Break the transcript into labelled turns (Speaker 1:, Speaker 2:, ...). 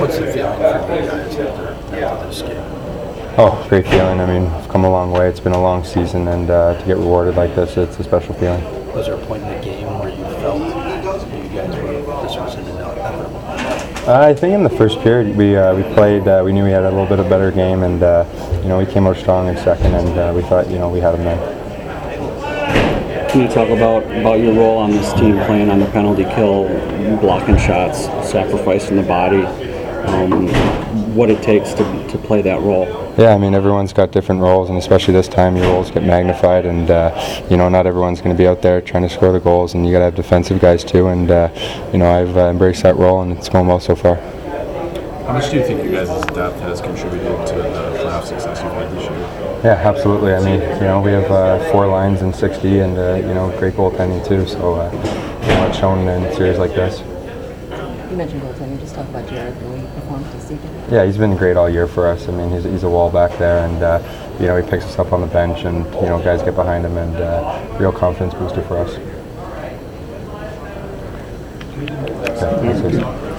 Speaker 1: What's the feeling for you guys after, after this game?
Speaker 2: Oh, great feeling. I mean, I've come a long way. It's been a long season, and uh, to get rewarded like this, it's a special feeling.
Speaker 1: Was there a point in the game where you felt you guys were this was an inevitable?
Speaker 2: Uh, I think in the first period we uh, we played. Uh, we knew we had a little bit of better game, and uh, you know we came out strong in second, and uh, we thought you know we had them there.
Speaker 3: Can you talk about, about your role on this team, playing on the penalty kill, blocking shots, sacrificing the body, um, what it takes to, to play that role?
Speaker 2: Yeah, I mean everyone's got different roles, and especially this time, your roles get magnified, and uh, you know not everyone's going to be out there trying to score the goals, and you got to have defensive guys too, and uh, you know I've uh, embraced that role, and it's going well so far.
Speaker 4: How much do you think you guys' depth has contributed to the playoff success you've had this year?
Speaker 2: Yeah, absolutely. I mean, you know, we have uh, four lines in 60 and, uh, you know, great goaltending too. So, uh, you know, it's shown in series like this.
Speaker 5: You mentioned goaltending. Just talk about Jared, the he performed this season.
Speaker 2: Yeah, he's been great all year for us. I mean, he's, he's a wall back there and, uh, you know, he picks us up on the bench and, you know, guys get behind him and uh, real confidence booster for us. Okay, that's it.